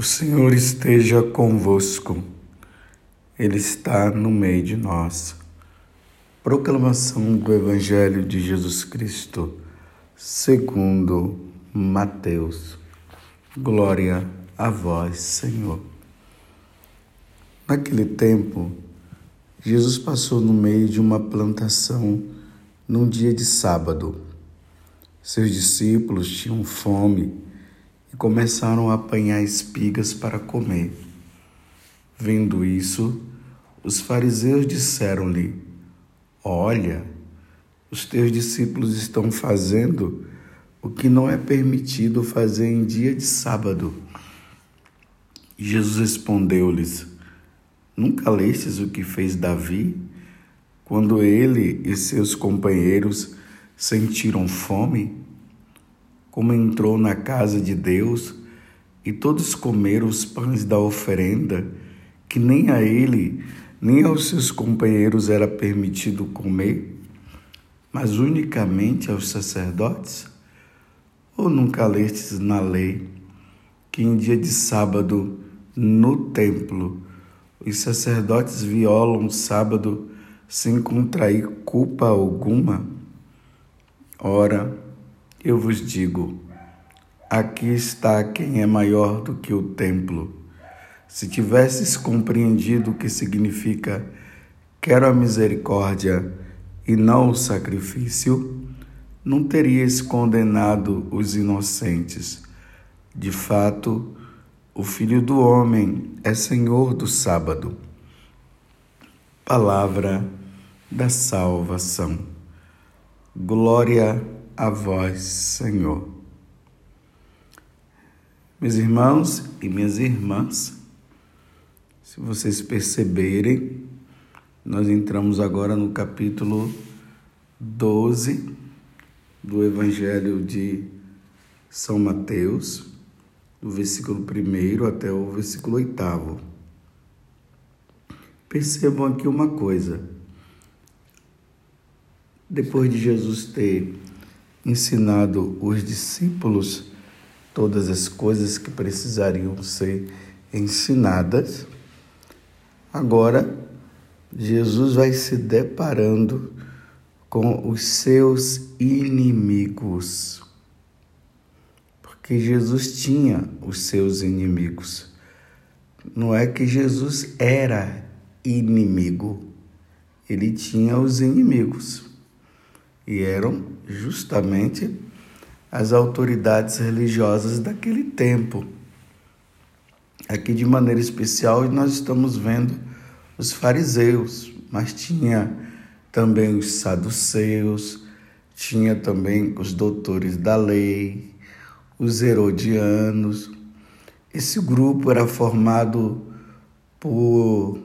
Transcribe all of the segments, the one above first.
O Senhor esteja convosco, Ele está no meio de nós. Proclamação do Evangelho de Jesus Cristo, segundo Mateus. Glória a vós, Senhor. Naquele tempo, Jesus passou no meio de uma plantação num dia de sábado. Seus discípulos tinham fome começaram a apanhar espigas para comer. Vendo isso, os fariseus disseram-lhe: Olha, os teus discípulos estão fazendo o que não é permitido fazer em dia de sábado. Jesus respondeu-lhes: Nunca lestes o que fez Davi, quando ele e seus companheiros sentiram fome? Como entrou na casa de Deus e todos comeram os pães da oferenda, que nem a ele nem aos seus companheiros era permitido comer, mas unicamente aos sacerdotes? Ou nunca lestes na lei que em dia de sábado no templo os sacerdotes violam o sábado sem contrair culpa alguma? Ora, eu vos digo: aqui está quem é maior do que o templo. Se tivesses compreendido o que significa quero a misericórdia e não o sacrifício, não terias condenado os inocentes. De fato, o Filho do Homem é Senhor do sábado. Palavra da salvação. Glória a a vós, Senhor. Meus irmãos e minhas irmãs, se vocês perceberem, nós entramos agora no capítulo 12 do Evangelho de São Mateus, do versículo 1 até o versículo 8. Percebam aqui uma coisa. Depois de Jesus ter ensinado os discípulos todas as coisas que precisariam ser ensinadas, agora Jesus vai se deparando com os seus inimigos. Porque Jesus tinha os seus inimigos. Não é que Jesus era inimigo, ele tinha os inimigos e eram justamente as autoridades religiosas daquele tempo. Aqui, de maneira especial, nós estamos vendo os fariseus, mas tinha também os saduceus, tinha também os doutores da lei, os herodianos. Esse grupo era formado por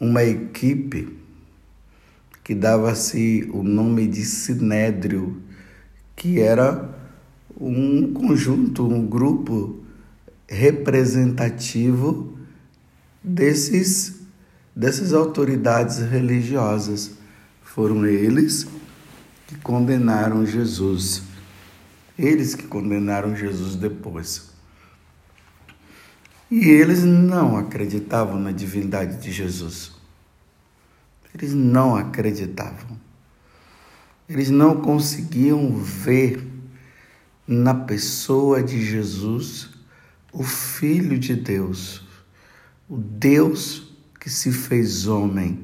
uma equipe que dava-se o nome de Sinédrio, que era um conjunto, um grupo representativo desses dessas autoridades religiosas. Foram eles que condenaram Jesus. Eles que condenaram Jesus depois. E eles não acreditavam na divindade de Jesus. Eles não acreditavam. Eles não conseguiam ver na pessoa de Jesus o Filho de Deus, o Deus que se fez homem.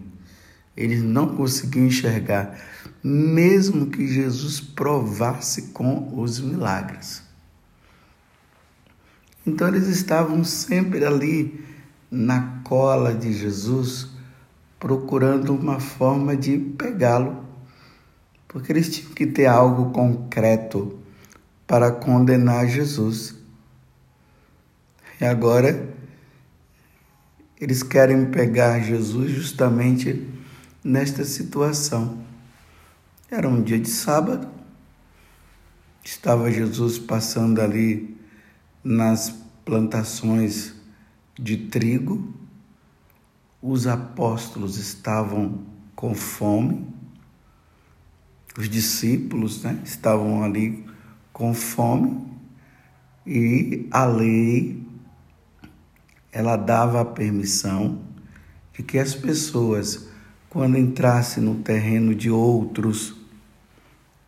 Eles não conseguiam enxergar, mesmo que Jesus provasse com os milagres. Então eles estavam sempre ali na cola de Jesus, procurando uma forma de pegá-lo, porque eles tinham que ter algo concreto para condenar Jesus. E agora eles querem pegar Jesus justamente nesta situação. Era um dia de sábado, estava Jesus passando ali nas plantações de trigo os apóstolos estavam com fome, os discípulos né, estavam ali com fome e a lei ela dava a permissão de que as pessoas, quando entrassem no terreno de outros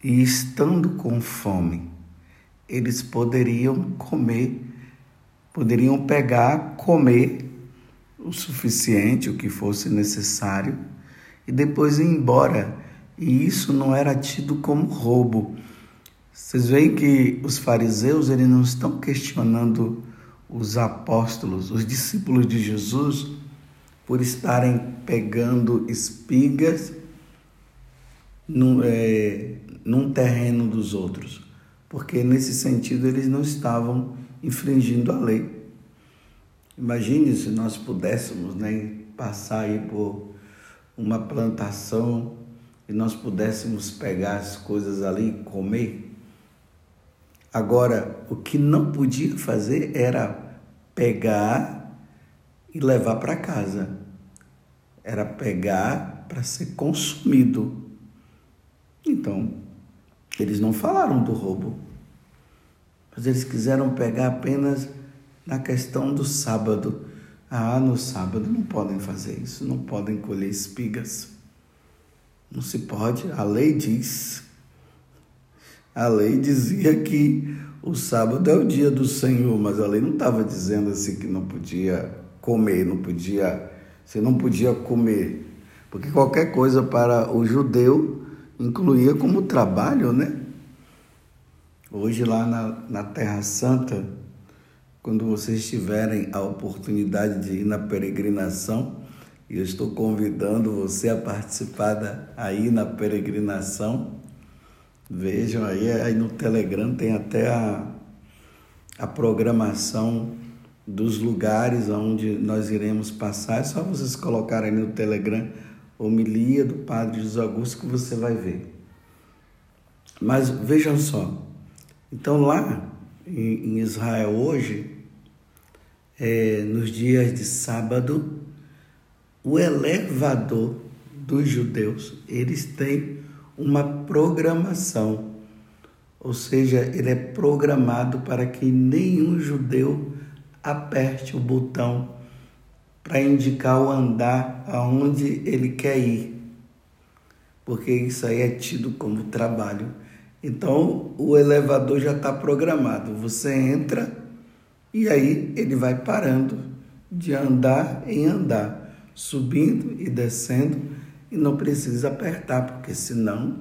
e estando com fome, eles poderiam comer, poderiam pegar, comer o suficiente, o que fosse necessário, e depois ir embora. E isso não era tido como roubo. Vocês veem que os fariseus eles não estão questionando os apóstolos, os discípulos de Jesus, por estarem pegando espigas num, é, num terreno dos outros, porque nesse sentido eles não estavam infringindo a lei. Imagine se nós pudéssemos né, passar aí por uma plantação e nós pudéssemos pegar as coisas ali e comer. Agora, o que não podia fazer era pegar e levar para casa. Era pegar para ser consumido. Então, eles não falaram do roubo, mas eles quiseram pegar apenas na questão do sábado. Ah, no sábado não podem fazer isso, não podem colher espigas. Não se pode, a lei diz. A lei dizia que o sábado é o dia do Senhor, mas a lei não estava dizendo assim que não podia comer, não podia, você não podia comer, porque qualquer coisa para o judeu incluía como trabalho, né? Hoje lá na, na Terra Santa, quando vocês tiverem a oportunidade de ir na peregrinação, e eu estou convidando você a participar da, aí na peregrinação, Vejam aí, aí no Telegram tem até a, a programação dos lugares onde nós iremos passar. É só vocês colocarem no Telegram homilia do Padre José Augusto que você vai ver. Mas vejam só, então lá em, Israel hoje, é, nos dias de sábado, o elevador dos judeus, eles têm uma programação, ou seja, ele é programado para que nenhum judeu aperte o botão para indicar o andar aonde ele quer ir, porque isso aí é tido como trabalho. Então o elevador já está programado. Você entra e aí ele vai parando de andar em andar, subindo e descendo e não precisa apertar, porque senão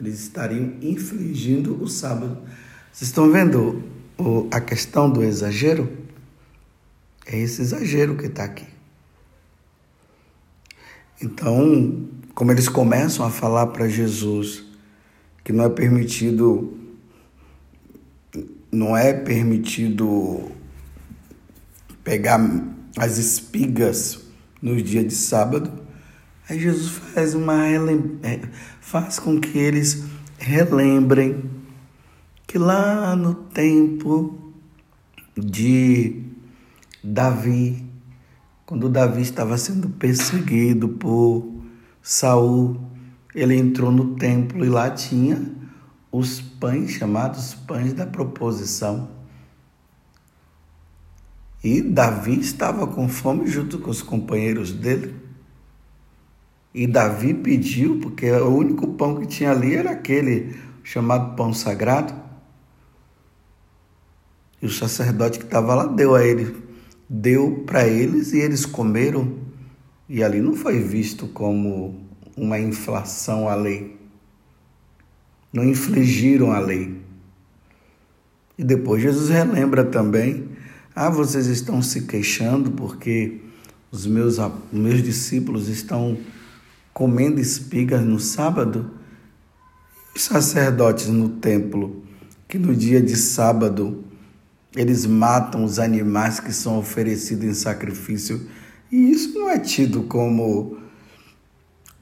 eles estariam infringindo o sábado. Vocês estão vendo a questão do exagero? É esse exagero que está aqui. Então, como eles começam a falar para Jesus que não é permitido, não é permitido pegar as espigas no dia de sábado, Aí Jesus faz uma é, faz com que eles relembrem que lá no tempo de Davi, quando Davi estava sendo perseguido por Saul, ele entrou no templo e lá tinha os pães chamados pães da proposição. E Davi estava com fome junto com os companheiros dele. E Davi pediu, porque o único pão que tinha ali era aquele chamado pão sagrado. E o sacerdote que estava lá deu a ele, deu para eles e eles comeram. E ali não foi visto como uma inflação à lei. Não infligiram a lei. E depois Jesus relembra também: ah, vocês estão se queixando porque os meus, meus discípulos estão comendo espigas no sábado? Os sacerdotes no templo, que no dia de sábado eles matam os animais que são oferecidos em sacrifício, e isso não é tido como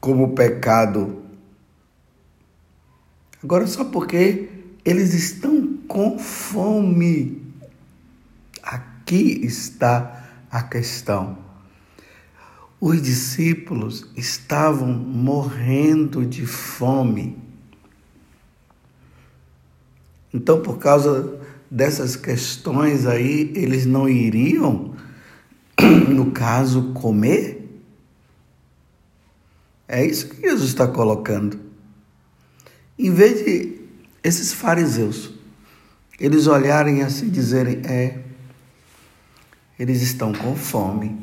como pecado. Agora só porque eles estão com fome. Aqui está a questão. Os discípulos estavam morrendo de fome. Então, por causa dessas questões aí, eles não iriam no caso, comer? É isso que Jesus está colocando. Em vez de esses fariseus, eles olharem assim e dizerem: é, eles estão com fome,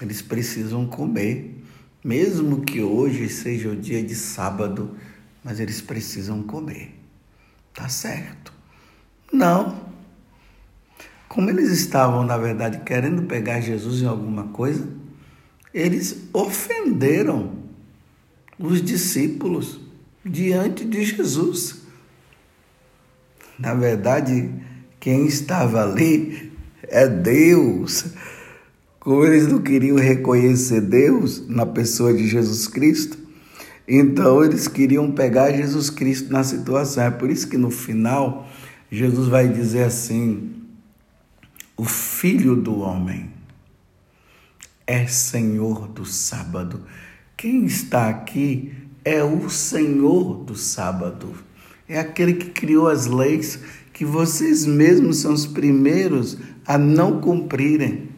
eles precisam comer, mesmo que hoje seja o dia de sábado, mas eles precisam comer. Tá certo. Não. Como eles estavam, na verdade, querendo pegar Jesus em alguma coisa, eles ofenderam os discípulos diante de Jesus. Na verdade, quem estava ali é Deus. Como eles não queriam reconhecer Deus na pessoa de Jesus Cristo, então eles queriam pegar Jesus Cristo na situação. É por isso que no final Jesus vai dizer assim: o Filho do Homem é Senhor do sábado. Quem está aqui é o Senhor do sábado. É aquele que criou as leis que vocês mesmos são os primeiros a não cumprirem.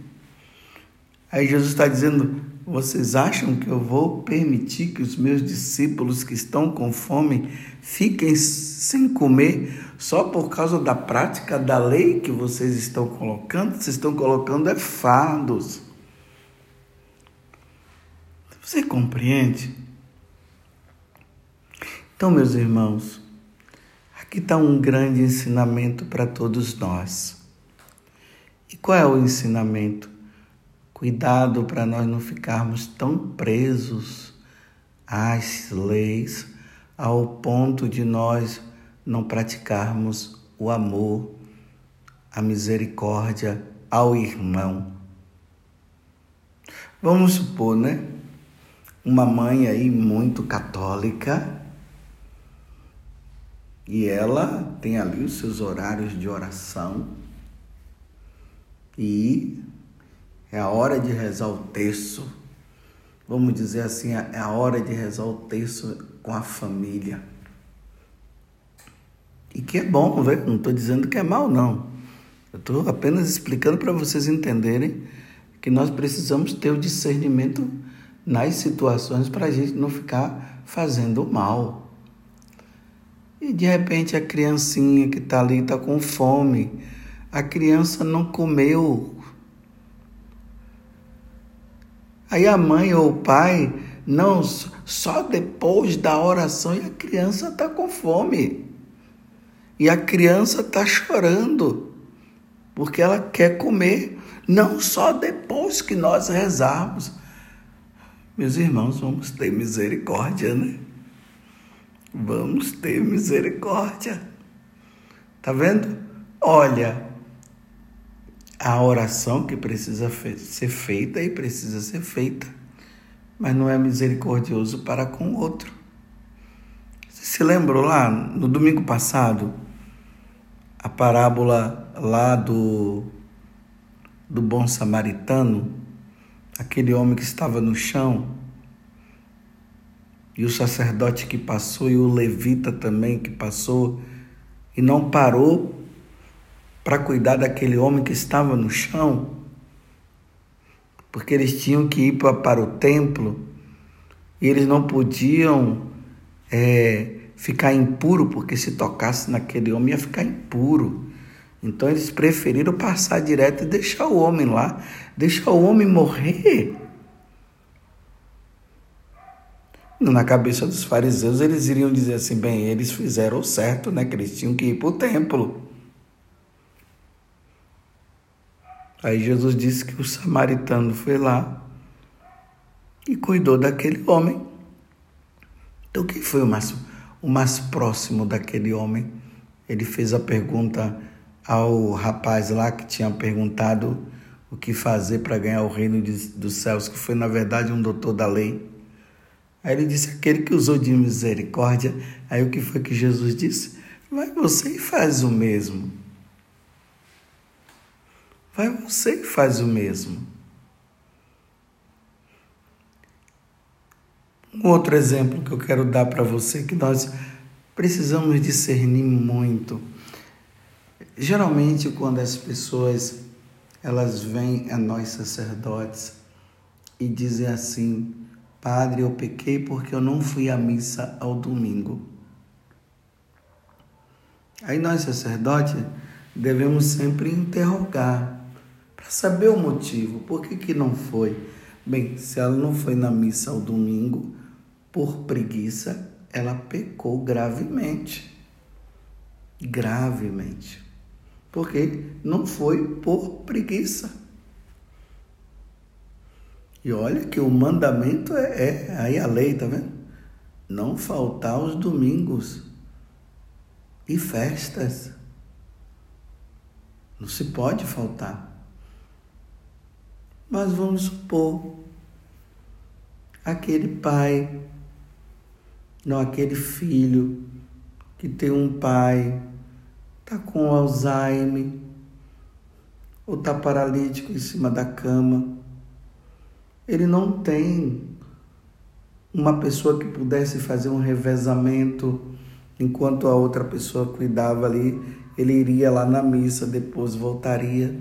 Aí Jesus está dizendo: vocês acham que eu vou permitir que os meus discípulos que estão com fome fiquem sem comer só por causa da prática da lei que vocês estão colocando? Vocês estão colocando é fardos. Você compreende? Então, meus irmãos, aqui está um grande ensinamento para todos nós. E qual é o ensinamento? Cuidado para nós não ficarmos tão presos às leis ao ponto de nós não praticarmos o amor, a misericórdia ao irmão. Vamos supor, né? uma mãe aí muito católica e ela tem ali os seus horários de oração e é a hora de rezar o terço. Vamos dizer assim, é a hora de rezar o terço com a família. E que é bom. Não estou dizendo que é mal, não. Eu estou apenas explicando para vocês entenderem que nós precisamos ter o discernimento nas situações para a gente não ficar fazendo mal. E de repente a criancinha que está ali está com fome, a criança não comeu. Aí a mãe ou o pai, não, só depois da oração e a criança está com fome. E a criança está chorando, porque ela quer comer, não só depois que nós rezarmos. Meus irmãos, vamos ter misericórdia, né? Vamos ter misericórdia. Tá vendo? Olha, a oração que precisa ser feita e precisa ser feita, mas não é misericordioso para com o outro. Você se lembrou lá no domingo passado a parábola lá do do bom samaritano? aquele homem que estava no chão, e o sacerdote que passou, e o levita também que passou, e não parou para cuidar daquele homem que estava no chão, porque eles tinham que ir para o templo e eles não podiam é, ficar impuro, porque se tocasse naquele homem ia ficar impuro. Então eles preferiram passar direto e deixar o homem lá, deixar o homem morrer. Na cabeça dos fariseus, eles iriam dizer assim: bem, eles fizeram o certo, né? Que eles tinham que ir para o templo. Aí Jesus disse que o samaritano foi lá e cuidou daquele homem. Então, quem foi o mais, o mais próximo daquele homem? Ele fez a pergunta ao rapaz lá que tinha perguntado o que fazer para ganhar o reino dos céus, que foi na verdade um doutor da lei. Aí ele disse: aquele que usou de misericórdia. Aí o que foi que Jesus disse? Vai você e faz o mesmo. Vai você e faz o mesmo. Um outro exemplo que eu quero dar para você que nós precisamos discernir muito Geralmente, quando as pessoas elas vêm a nós sacerdotes e dizem assim: Padre, eu pequei porque eu não fui à missa ao domingo. Aí nós, sacerdotes, devemos sempre interrogar para saber o motivo, por que, que não foi. Bem, se ela não foi na missa ao domingo por preguiça, ela pecou gravemente. Gravemente. Porque não foi por preguiça. E olha que o mandamento é, é aí a lei, tá vendo? Não faltar os domingos e festas. Não se pode faltar. Mas vamos supor aquele pai, não aquele filho que tem um pai, está com Alzheimer, ou está paralítico em cima da cama ele não tem uma pessoa que pudesse fazer um revezamento enquanto a outra pessoa cuidava ali, ele iria lá na missa, depois voltaria.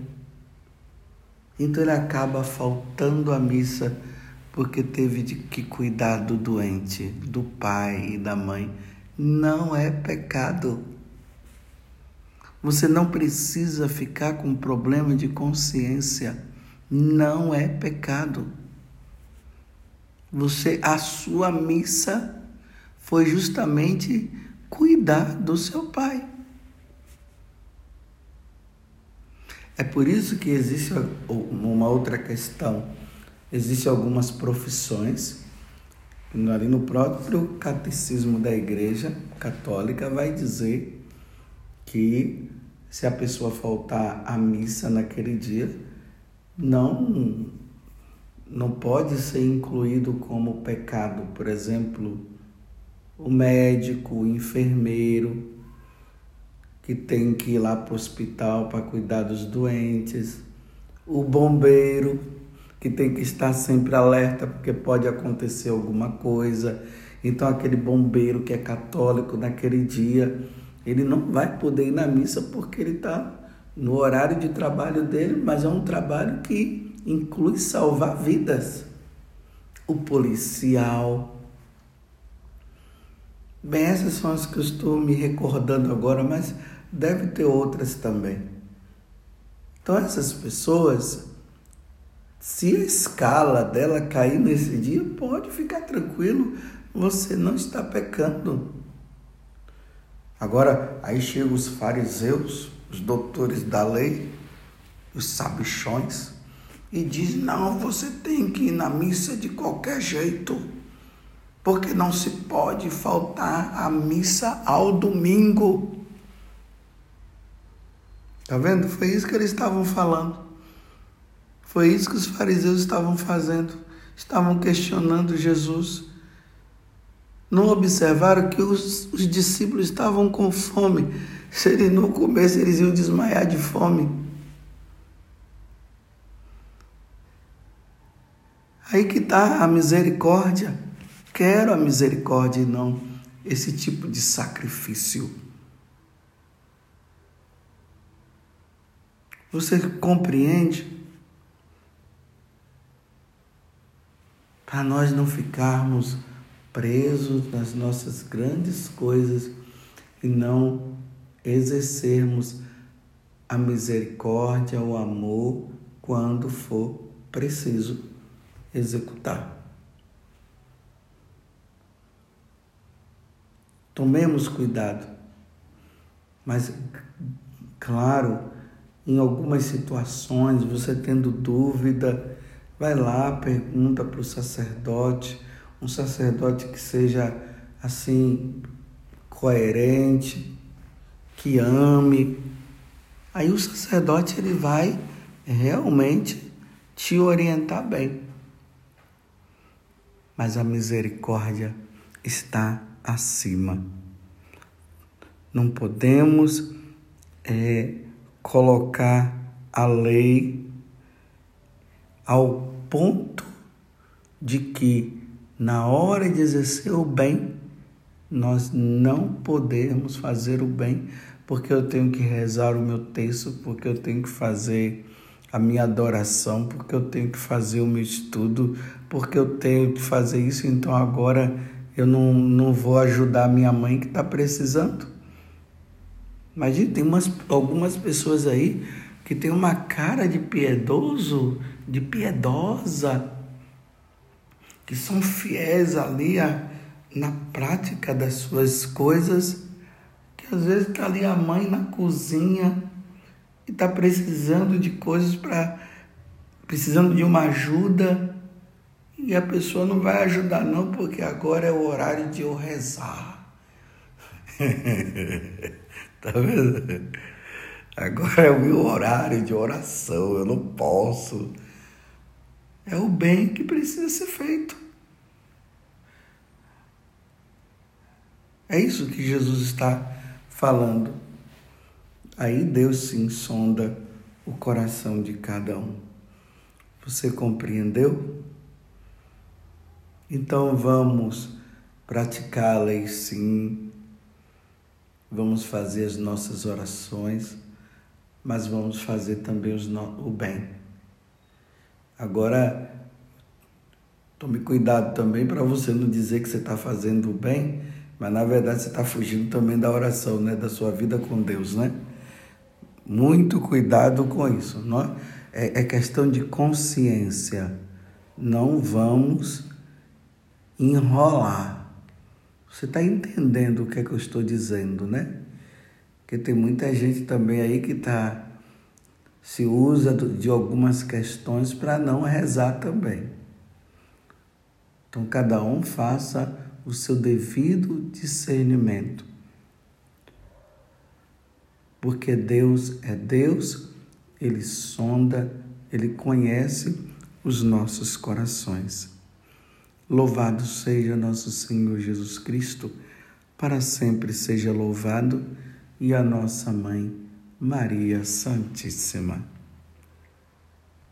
Então ele acaba faltando à missa porque teve de que cuidar do doente, do pai e da mãe. Não é pecado. Você não precisa ficar com problema de consciência. Não é pecado. Você, a sua missa foi justamente cuidar do seu pai. É por isso que existe uma outra questão. Existem algumas profissões, ali no próprio catecismo da Igreja Católica vai dizer que se a pessoa faltar à missa naquele dia, não não pode ser incluído como pecado, por exemplo, o médico, o enfermeiro, que tem que ir lá para o hospital para cuidar dos doentes, o bombeiro, que tem que estar sempre alerta porque pode acontecer alguma coisa. Então, aquele bombeiro que é católico naquele dia, ele não vai poder ir na missa porque ele está no horário de trabalho dele, mas é um trabalho que inclui salvar vidas. O policial. Bem, essas são as que eu estou me recordando agora, mas deve ter outras também. Então, essas pessoas, se a escala dela cair nesse dia, pode ficar tranquilo, você não está pecando. Agora, aí chegam os fariseus, os doutores da lei, os sabichões, e diz: não, você tem que ir na missa de qualquer jeito, porque não se pode faltar a missa ao domingo. Tá vendo? Foi isso que eles estavam falando. Foi isso que os fariseus estavam fazendo. Estavam questionando Jesus. Não observaram que os, os discípulos estavam com fome. Se eles não comessem, eles iam desmaiar de fome. Aí que está a misericórdia. Quero a misericórdia e não esse tipo de sacrifício. Você compreende? Para nós não ficarmos presos nas nossas grandes coisas e não exercermos a misericórdia, o amor quando for preciso executar. Tomemos cuidado, mas, claro, em algumas situações, você tendo dúvida, vai lá, pergunta para o sacerdote, um sacerdote que seja assim, coerente, que ame. Aí o sacerdote ele vai realmente te orientar bem mas a misericórdia está acima. Não podemos é, colocar a lei ao ponto de que, na hora de exercer o bem, nós não podemos fazer o bem, porque eu tenho que rezar o meu texto, porque eu tenho que fazer a minha adoração, porque eu tenho que fazer o meu estudo, porque eu tenho que fazer isso, então agora eu não, não vou ajudar minha mãe que está precisando. Imagina, tem umas, algumas pessoas aí que tem uma cara de piedoso, de piedosa, que são fiéis ali a, na prática das suas coisas, que às vezes está ali a mãe na cozinha e está precisando de coisas para. precisando de uma ajuda e a pessoa não vai ajudar, não, porque agora é o horário de eu rezar. tá vendo? Agora é o meu horário de oração, eu não posso. É o bem que precisa ser feito. É isso que Jesus está falando. Aí Deus sim sonda o coração de cada um. Você compreendeu? Então vamos praticá-las sim. Vamos fazer as nossas orações, mas vamos fazer também o bem. Agora, tome cuidado também para você não dizer que você está fazendo o bem, mas na verdade você está fugindo também da oração, né? da sua vida com Deus, né? Muito cuidado com isso. Não é, é questão de consciência. Não vamos enrolar. Você está entendendo o que é que eu estou dizendo, né? Porque tem muita gente também aí que tá, se usa de algumas questões para não rezar também. Então, cada um faça o seu devido discernimento porque Deus é Deus, Ele sonda, Ele conhece os nossos corações. Louvado seja nosso Senhor Jesus Cristo, para sempre seja louvado, e a nossa Mãe, Maria Santíssima.